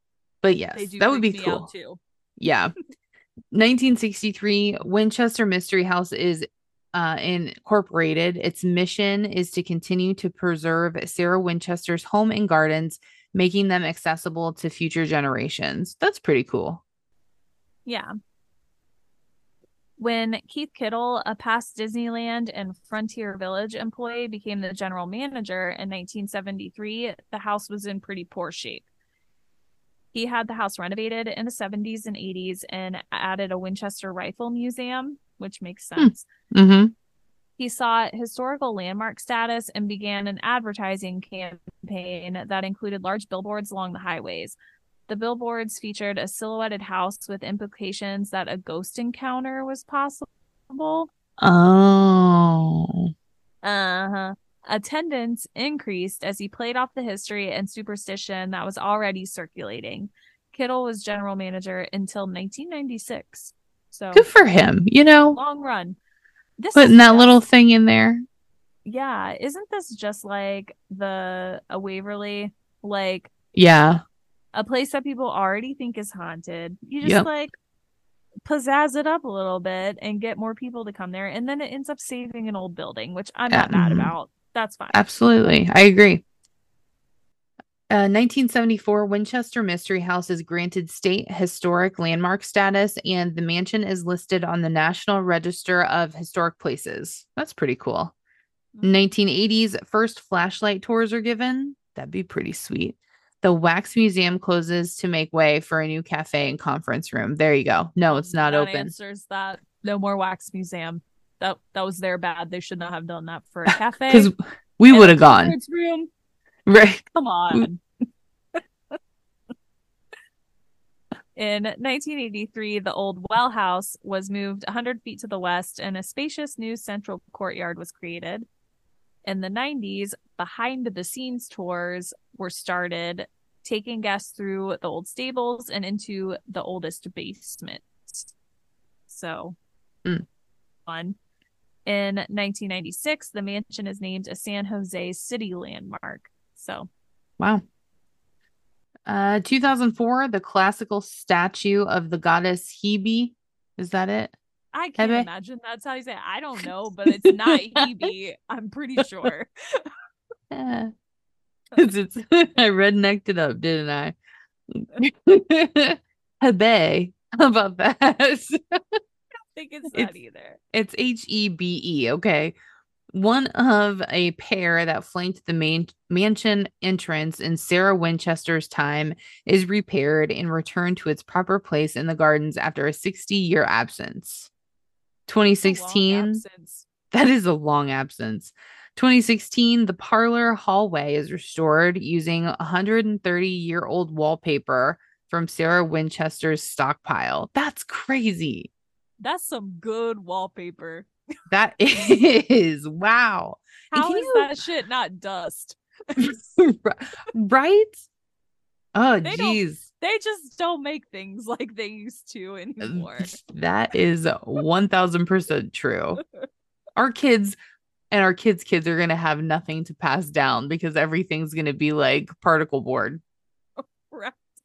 but yes, that would be cool. Too. Yeah. 1963, Winchester Mystery House is uh, incorporated. Its mission is to continue to preserve Sarah Winchester's home and gardens, making them accessible to future generations. That's pretty cool. Yeah. When Keith Kittle, a past Disneyland and Frontier Village employee, became the general manager in 1973, the house was in pretty poor shape. He had the house renovated in the 70s and 80s and added a Winchester Rifle Museum, which makes hmm. sense. Mm-hmm. He sought historical landmark status and began an advertising campaign that included large billboards along the highways. The billboards featured a silhouetted house with implications that a ghost encounter was possible. Oh. Uh huh. Attendance increased as he played off the history and superstition that was already circulating. Kittle was general manager until 1996. So good for him, you know. Long run. This Putting that just, little thing in there. Yeah, isn't this just like the a Waverly like Yeah. A place that people already think is haunted. You just yep. like pizzazz it up a little bit and get more people to come there and then it ends up saving an old building, which I'm not mad mm-hmm. about that's fine. Absolutely. I agree. Uh, 1974 Winchester Mystery House is granted state historic landmark status, and the mansion is listed on the National Register of Historic Places. That's pretty cool. 1980s, mm-hmm. first flashlight tours are given. That'd be pretty sweet. The Wax Museum closes to make way for a new cafe and conference room. There you go. No, it's not that open. Answers that. No more Wax Museum. that that was their bad. They should not have done that for a cafe. Because we would have gone. Room. Right. Come on. In 1983, the old well house was moved 100 feet to the west and a spacious new central courtyard was created. In the 90s, behind the scenes tours were started, taking guests through the old stables and into the oldest basement. So, Mm. fun. In 1996, the mansion is named a San Jose City landmark. So, Wow. Uh 2004, the classical statue of the goddess Hebe. Is that it? I can't Hebe? imagine that's how you say it. I don't know, but it's not Hebe. I'm pretty sure. Eh. It's, it's, I rednecked it up, didn't I? Hebe. How about that? I don't think it's It's- that either. It's H E B E. Okay. One of a pair that flanked the main mansion entrance in Sarah Winchester's time is repaired and returned to its proper place in the gardens after a 60 year absence. It's a long 2016, absence. that is a long absence. 2016, the parlor hallway is restored using 130 year old wallpaper from Sarah Winchester's stockpile. That's crazy. That's some good wallpaper. That is wow. How can is you- that shit not dust? right? Oh, They. They just don't make things like they used to anymore. That is 1000% true. Our kids and our kids' kids are going to have nothing to pass down because everything's going to be like particle board.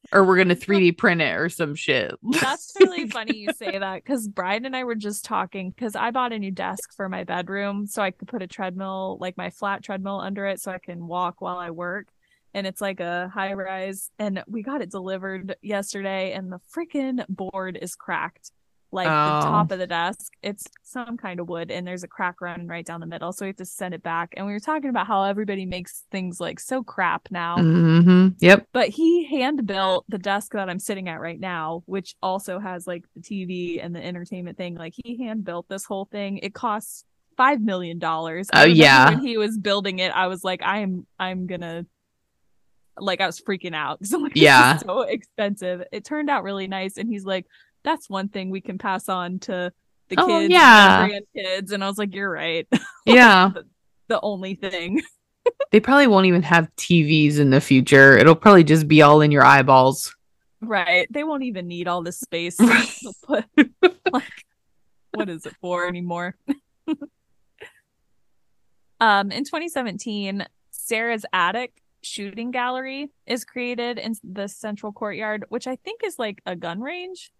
or we're going to 3D print it or some shit. That's really funny you say that because Brian and I were just talking because I bought a new desk for my bedroom so I could put a treadmill, like my flat treadmill under it so I can walk while I work. And it's like a high rise. And we got it delivered yesterday and the freaking board is cracked. Like the Oh. top of the desk, it's some kind of wood and there's a crack running right down the middle. So we have to send it back. And we were talking about how everybody makes things like so crap now hmm Yep. but he hand built the desk that I'm sitting at right now, which also has like the TV and the entertainment thing. Like he hand built this whole thing. It costs five million dollars. Oh, yeah. When he was building it, I was like, I am, I'm gonna. Like I was freaking out. So like, Yeah. so expensive. It turned out really nice, and he's like, "That's one thing we can pass on to the kids, Oh, kids, yeah. and grandkids." And I was like, "You're right." Yeah. the, the only thing. They probably won't even have TVs in the future. It'll probably just be all in your eyeballs. Right. They won't even need all this space put like what is it for anymore? um in 2017, Sarah's attic shooting gallery is created in the central courtyard, which I think is like a gun range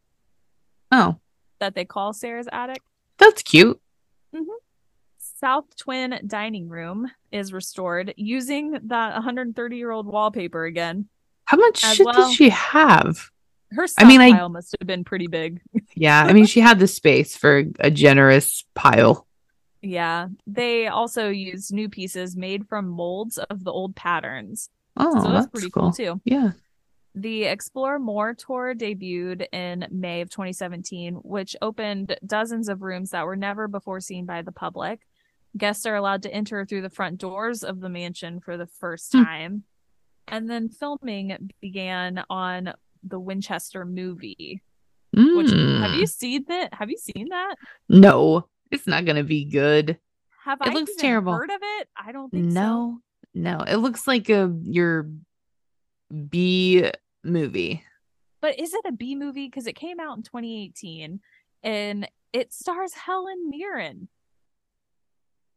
Oh, that they call Sarah's attic. that's cute. Mm-hmm. South Twin dining room is restored using that 130 year old wallpaper again. How much shit well. does she have? Her I mean, I- must have been pretty big. Yeah, I mean, she had the space for a generous pile. Yeah, they also used new pieces made from molds of the old patterns. Oh, so that's that's pretty cool. cool too. Yeah. The Explore More tour debuted in May of 2017, which opened dozens of rooms that were never before seen by the public. Guests are allowed to enter through the front doors of the mansion for the first Hmm. time. And then filming began on the Winchester movie. Which have Mm. you seen that? Have you seen that? No, it's not gonna be good. Have It I looks terrible. heard of it? I don't think so. No, no, it looks like a your B movie. But is it a B movie? Because it came out in 2018 and it stars Helen Mirren.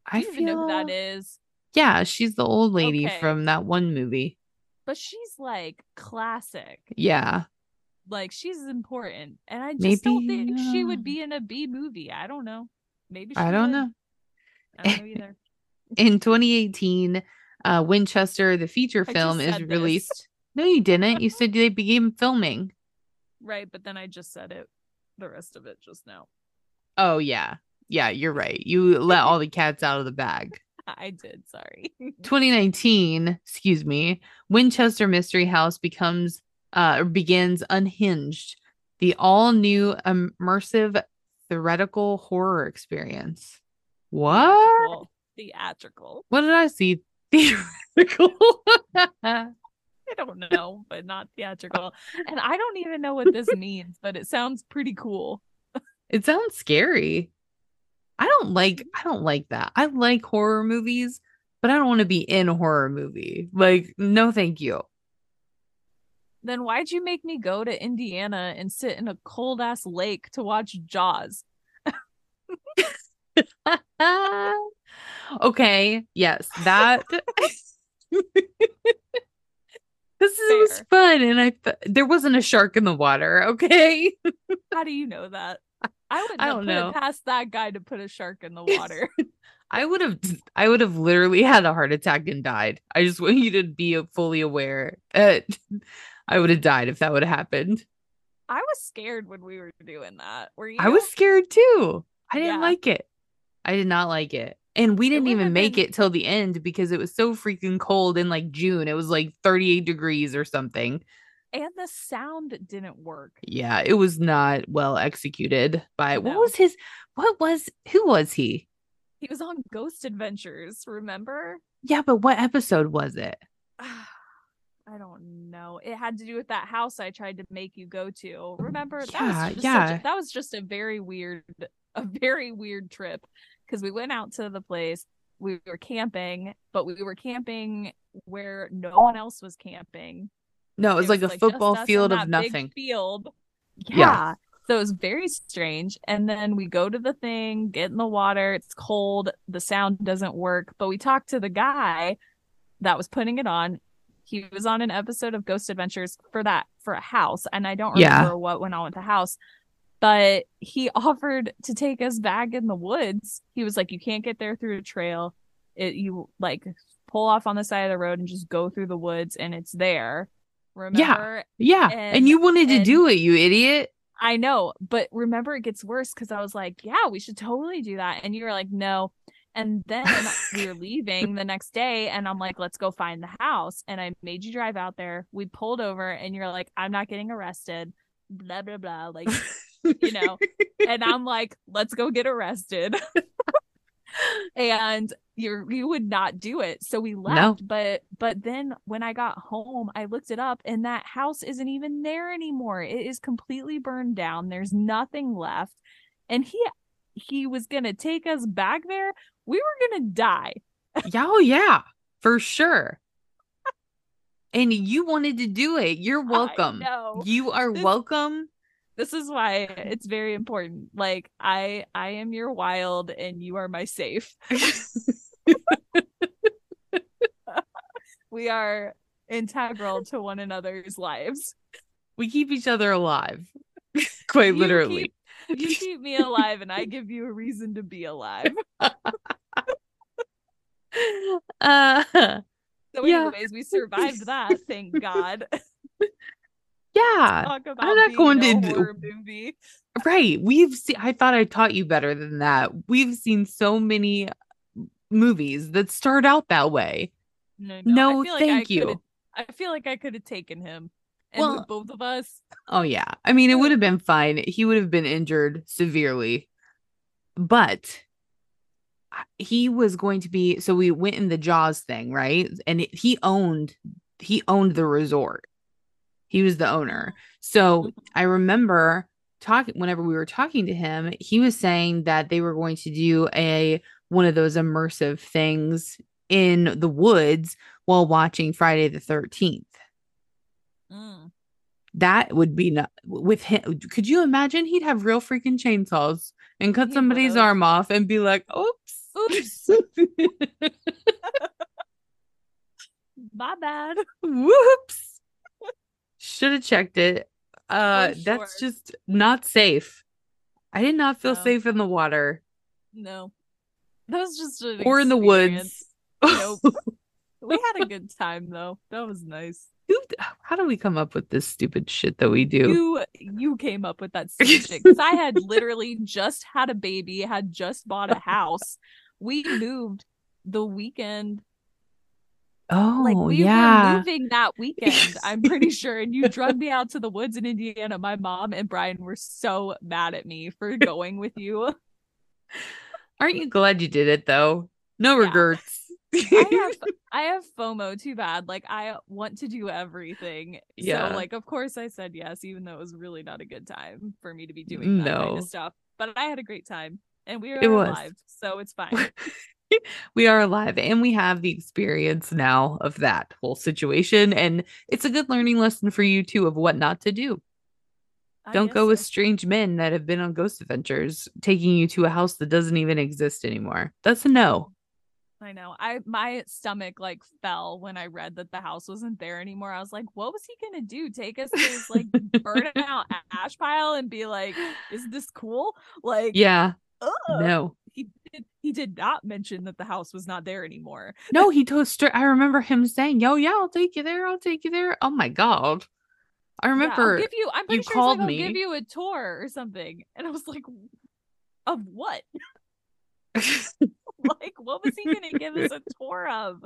I I don't even know who that feel- is, Yeah, she's the old lady Okay. from that one movie. but she's like classic. Yeah, Like she's important. And I just don't Maybe, think she uh, would be in a B movie. I don't know. Maybe she I don't would. know. I don't know either. In 2018, uh, Winchester, the feature film, is this. released. No, you didn't. You said they began filming. right, but then I just said it the rest of it just now. Oh yeah, yeah, you're right. You let all the cats out of the bag. I did, sorry. 2019, excuse me, Winchester Mystery House becomes uh begins unhinged, the all new immersive theoretical horror experience. What? Theatrical. What did I see? Theatrical. I don't know, but not theatrical. And I don't even know what this means, but it sounds pretty cool. It sounds scary. I don't like mm-hmm. I don't like that. I like horror movies, but I don't want to be in a horror movie. Like, no thank you. Then why'd you make me go to Indiana and sit in a cold ass lake to watch Jaws? okay, yes, that This was fun, and I there wasn't a shark in the water. Okay. How do you know that? I would I don't know. Past that guy to put a shark in the water. I would have I would have literally had a heart attack and died. I just want you to be fully aware that uh, I would have died if that would have happened. I was scared when we were doing that. Were you? I was scared too. I didn't yeah. like it. I did not like it. And we didn't even make been... it till the end because it was so freaking cold in like June. It was like 38 degrees or something. And the sound didn't work. Yeah, it was not well executed by no. what was his what was who was he? He was on Ghost Adventures, remember? Yeah, but what episode was it? I don't know. It had to do with that house I tried to make you go to. Remember? Yeah, that was yeah. A, that was just a very weird, a very weird trip because we went out to the place. We were camping, but we were camping where no one else was camping. No, it was, it like was a like football field of nothing. Field. Yeah. yeah. So it was very strange. And then we go to the thing, get in the water. It's cold. The sound doesn't work. But we talked to the guy that was putting it on. He was on an episode of Ghost Adventures for that for a house, and I don't remember yeah. what went on with the house but he offered to take us back in the woods. He was like, "You can't get there through a trail. It you like pull off on the side of the road and just go through the woods, and it's there." Remember? Yeah, yeah. And, and you wanted to do it, you idiot. I know, but remember, it gets worse because I was like, "Yeah, we should totally do that," and you were like, "No." And then we were leaving the next day, and I'm like, let's go find the house. And I made you drive out there. We pulled over, and you're like, I'm not getting arrested. Blah, blah, blah. Like, you know, and I'm like, let's go get arrested. and you're you would not do it. So we left no. but but then when i got home i looked it up and that house isn't even there anymore. It is completely burned down. There's nothing left. And he he was gonna take us back there. We were gonna die. Yeah oh yeah for sure. And you wanted to do it. You're welcome. you are this, welcome this is why it's very important. Like i i am your wild and you are my safe. We are integral to one another's lives. We keep each other alive. Quite you literally. keep, you keep me alive and i give you a reason to be alive. Uh so anyways yeah. we survived that thank god yeah, I'm not going to movie. Right. We've seen I thought I taught you better than that. We've seen so many movies that start out that way. No, no, no thank you. I feel like I could have taken him. And well, both of us. Oh yeah. I mean, it would have been fine. He would have been injured severely. But he was going to be so we went in the Jaws thing, right? And it, he owned he owned the resort. He was the owner. So I remember talking whenever we were talking to him, he was saying that they were going to do a one of those immersive things in the woods while watching Friday the 13th. Mm. That would be not with him. Could you imagine? He'd have real freaking chainsaws and cut he somebody's would. arm off and be like, oops. Oops. My bad. Whoops. Should have checked it. Uh sure. that's just not safe. I did not feel no. safe in the water. No. That was just or experience. in the woods. Nope. we had a good time though. That was nice. How do we come up with this stupid shit that we do? You you came up with that stupid shit because I had literally just had a baby, had just bought a house. We moved the weekend Oh, like we yeah. were moving that weekend, I'm pretty sure. And you drug me out to the woods in Indiana. My mom and Brian were so mad at me for going with you. Aren't you glad you did it though? No Yeah. regrets. I have I have FOMO too bad. Like I want to do everything. Yeah. So like of course I said yes, even though it was really not a good time for me to be doing that kind No. of stuff. But I had a great time. And we were It was. alive, so it's fine. we are alive and we have the experience now of that whole situation. And it's a good learning lesson for you too of what not to do. I Don't go with strange men that have been on ghost adventures, taking you to a house that doesn't even exist anymore. That's a no. I know. I my stomach like fell when I read that the house wasn't there anymore. I was like, what was he gonna do? Take us to his like burn out ash pile and be like, is this cool? Like Yeah, ugh. no. he did he did not mention that the house was not there anymore. No, he told straight. I remember him saying, Yo, yeah, I'll take you there. I'll take you there. Oh my God. I Yeah, remember give you I'm pretty you sure called like, me. Give you a tour or something. And I was like, of what? like, what was he gonna give us a tour of?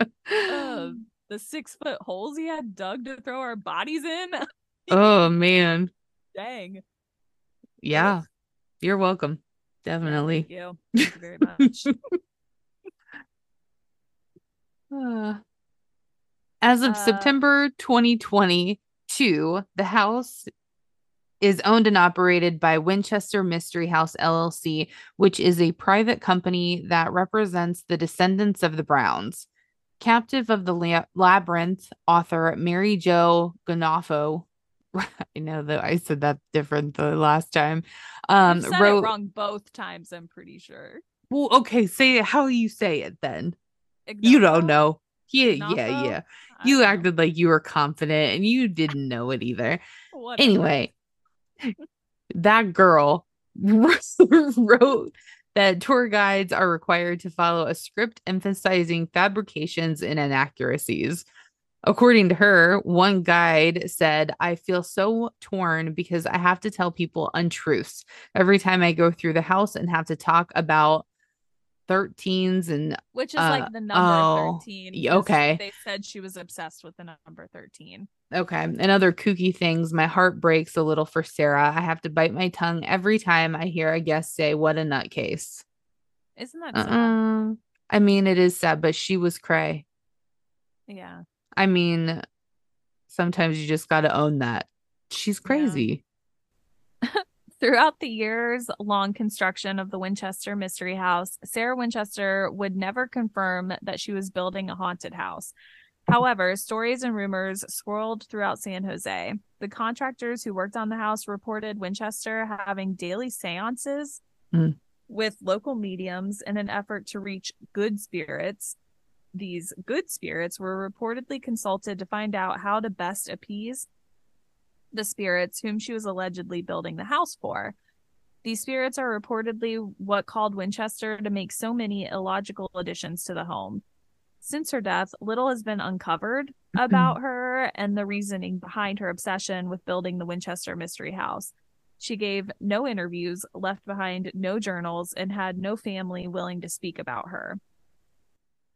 Of the six foot holes he had dug to throw our bodies in? oh man. Dang. Yeah. You're welcome. Yeah, Definitely. thank you. Thank you very much. Uh, As of Uh, September 2022, the house is owned and operated by Winchester Mystery House LLC, which is a private company that represents the descendants of the Browns. Captive of the La- Labyrinth author Mary Jo Ganafo. I know that I said that different the last time. Um, wrote. it wrong both times, I'm pretty sure. Well, okay, say how you say it then. You don't know. Yeah, yeah, yeah. I You know. acted like you were confident and you didn't know it either. Anyway, that girl wrote that tour guides are required to follow a script emphasizing fabrications and inaccuracies. According to her, one guide said, I feel so torn because I have to tell people untruths every time I go through the house and have to talk about 13s and which is Uh, like the number oh, 13 okay. they said she was obsessed with the number 13 Okay. And other kooky things. My heart breaks a little for Sarah. I have to bite my tongue every time I hear a guest say, What a nutcase. isn't that sad? Uh-uh. I mean, it is sad, but she was cray. yeah I mean, sometimes you just got to own that. She's Yeah. crazy. throughout the years long construction of the winchester mystery house sarah winchester would never confirm that she was building a haunted house however stories and rumors swirled throughout san jose the contractors who worked on the house reported winchester having daily seances Mm. with local mediums in an effort to reach good spirits these good spirits were reportedly consulted to find out how to best appease the spirits whom she was allegedly building the house for. These spirits are reportedly what called Winchester to make so many illogical additions to the home. Since her death, little has been uncovered mm-hmm. about her and the reasoning behind her obsession with building the Winchester Mystery House. She gave no interviews, left behind no journals, and had no family willing to speak about her.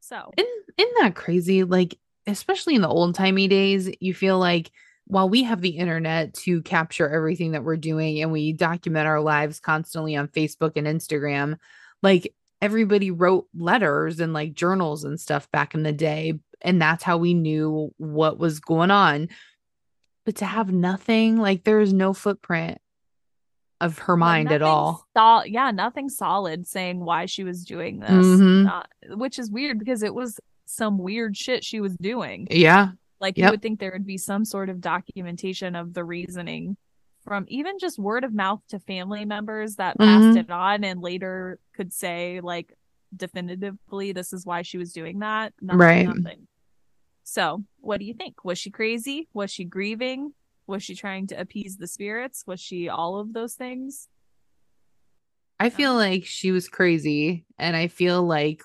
So, Isn't, isn't that crazy? Like, especially in the old timey days, you feel like while we have the internet to capture everything that we're doing and we document our lives constantly on Facebook and Instagram, like everybody wrote letters and like journals and stuff back in the day. And that's how we knew what was going on. But to have nothing, like there is no footprint of her mind at all. sol- yeah, nothing solid saying why she was doing this, Mhm. Not- which is weird because it was some weird shit she was doing. Yeah. Like you would think there would be some sort of documentation of the reasoning from even just word of mouth to family members that passed Mhm. it on and later could say like definitively this is why she was doing that. Nothing, Right. Nothing. So, what do you think? Was she crazy? Was she grieving? Was she trying to appease the spirits? Was she all of those things? I feel like she was crazy. And I feel like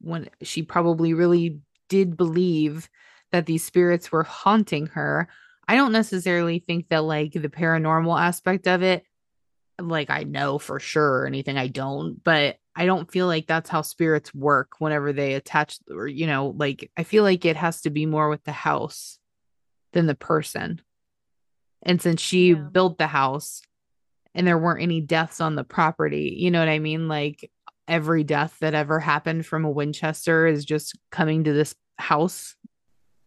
when she probably really did believe that these spirits were haunting her, I don't necessarily think that like the paranormal aspect of it, like I know for sure or anything, I don't, but I don't feel like that's how spirits work whenever they attach or, you know, like I feel like it has to be more with the house than the person. And since she Yeah. built the house, and there weren't any deaths on the property. You know what I mean? Like every death that ever happened from a Winchester is just coming to this house.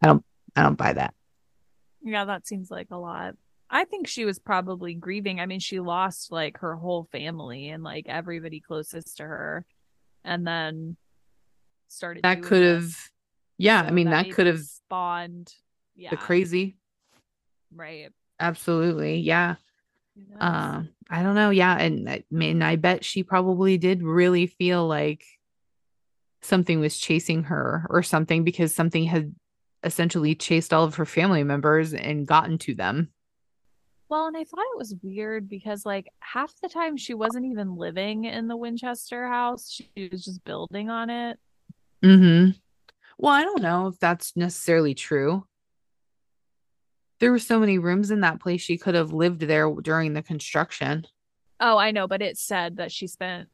I don't I don't buy that. Yeah, that seems like a lot. I think she was probably grieving. I mean, she lost like her whole family and like everybody closest to her. And then started that could have yeah, so I mean that, that could have spawned yeah. the crazy. Right. Absolutely. Yeah. Uh, I don't know. Yeah. And I mean, I bet she probably did really feel like something was chasing her or something because something had essentially chased all of her family members and gotten to them. Well, and I thought it was weird because, like, half the time she wasn't even living in the Winchester house, she was just building on it. Mm hmm. Well, I don't know if that's necessarily true there were so many rooms in that place she could have lived there during the construction. Oh, I know, but it said that she spent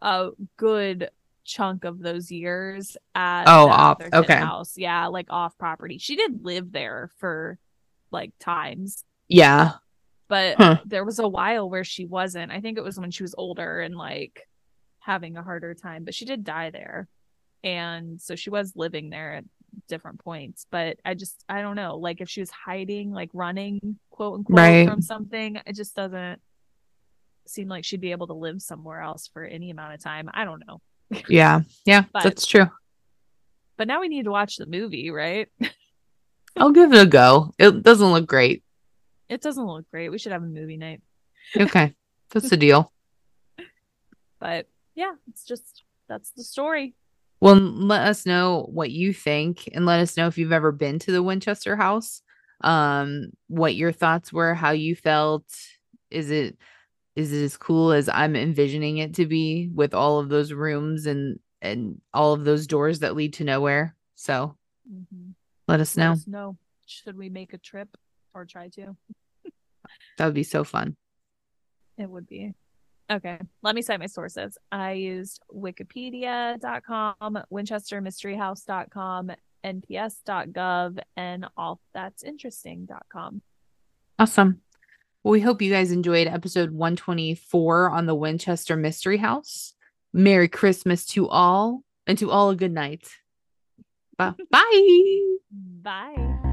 a good chunk of those years at oh off okay. house. Yeah like off property. She did live there for like times. Yeah. But huh. there was a while where she wasn't. I think it was when she was older and like having a harder time but she did die there. And so she was living there different points but i just i don't know like if she was hiding like running quote unquote right. from something it just doesn't seem like she'd be able to live somewhere else for any amount of time. I don't know. Yeah. Yeah but, that's true. but now we need to watch the movie right? I'll give it a go. It doesn't look great. It doesn't look great. We should have a movie night. Okay. That's the deal. But yeah it's just that's the story well, let us know what you think and let us know if you've ever been to the Winchester house. Um, what your thoughts were, how you felt. Is it is it as cool as I'm envisioning it to be with all of those rooms and and all of those doors that lead to nowhere? So mm-hmm. let us know. Let us know. Should we make a trip or try to? that would be so fun. It would be. Okay, let me cite my sources. I used wikipedia.com, winchestermysteryhouse.com, nps.gov, and allthat'sinteresting.com. Awesome. Well, we hope you guys enjoyed episode 124 on the Winchester Mystery House. Merry Christmas to all, and to all a good night. Bye. Bye. Bye.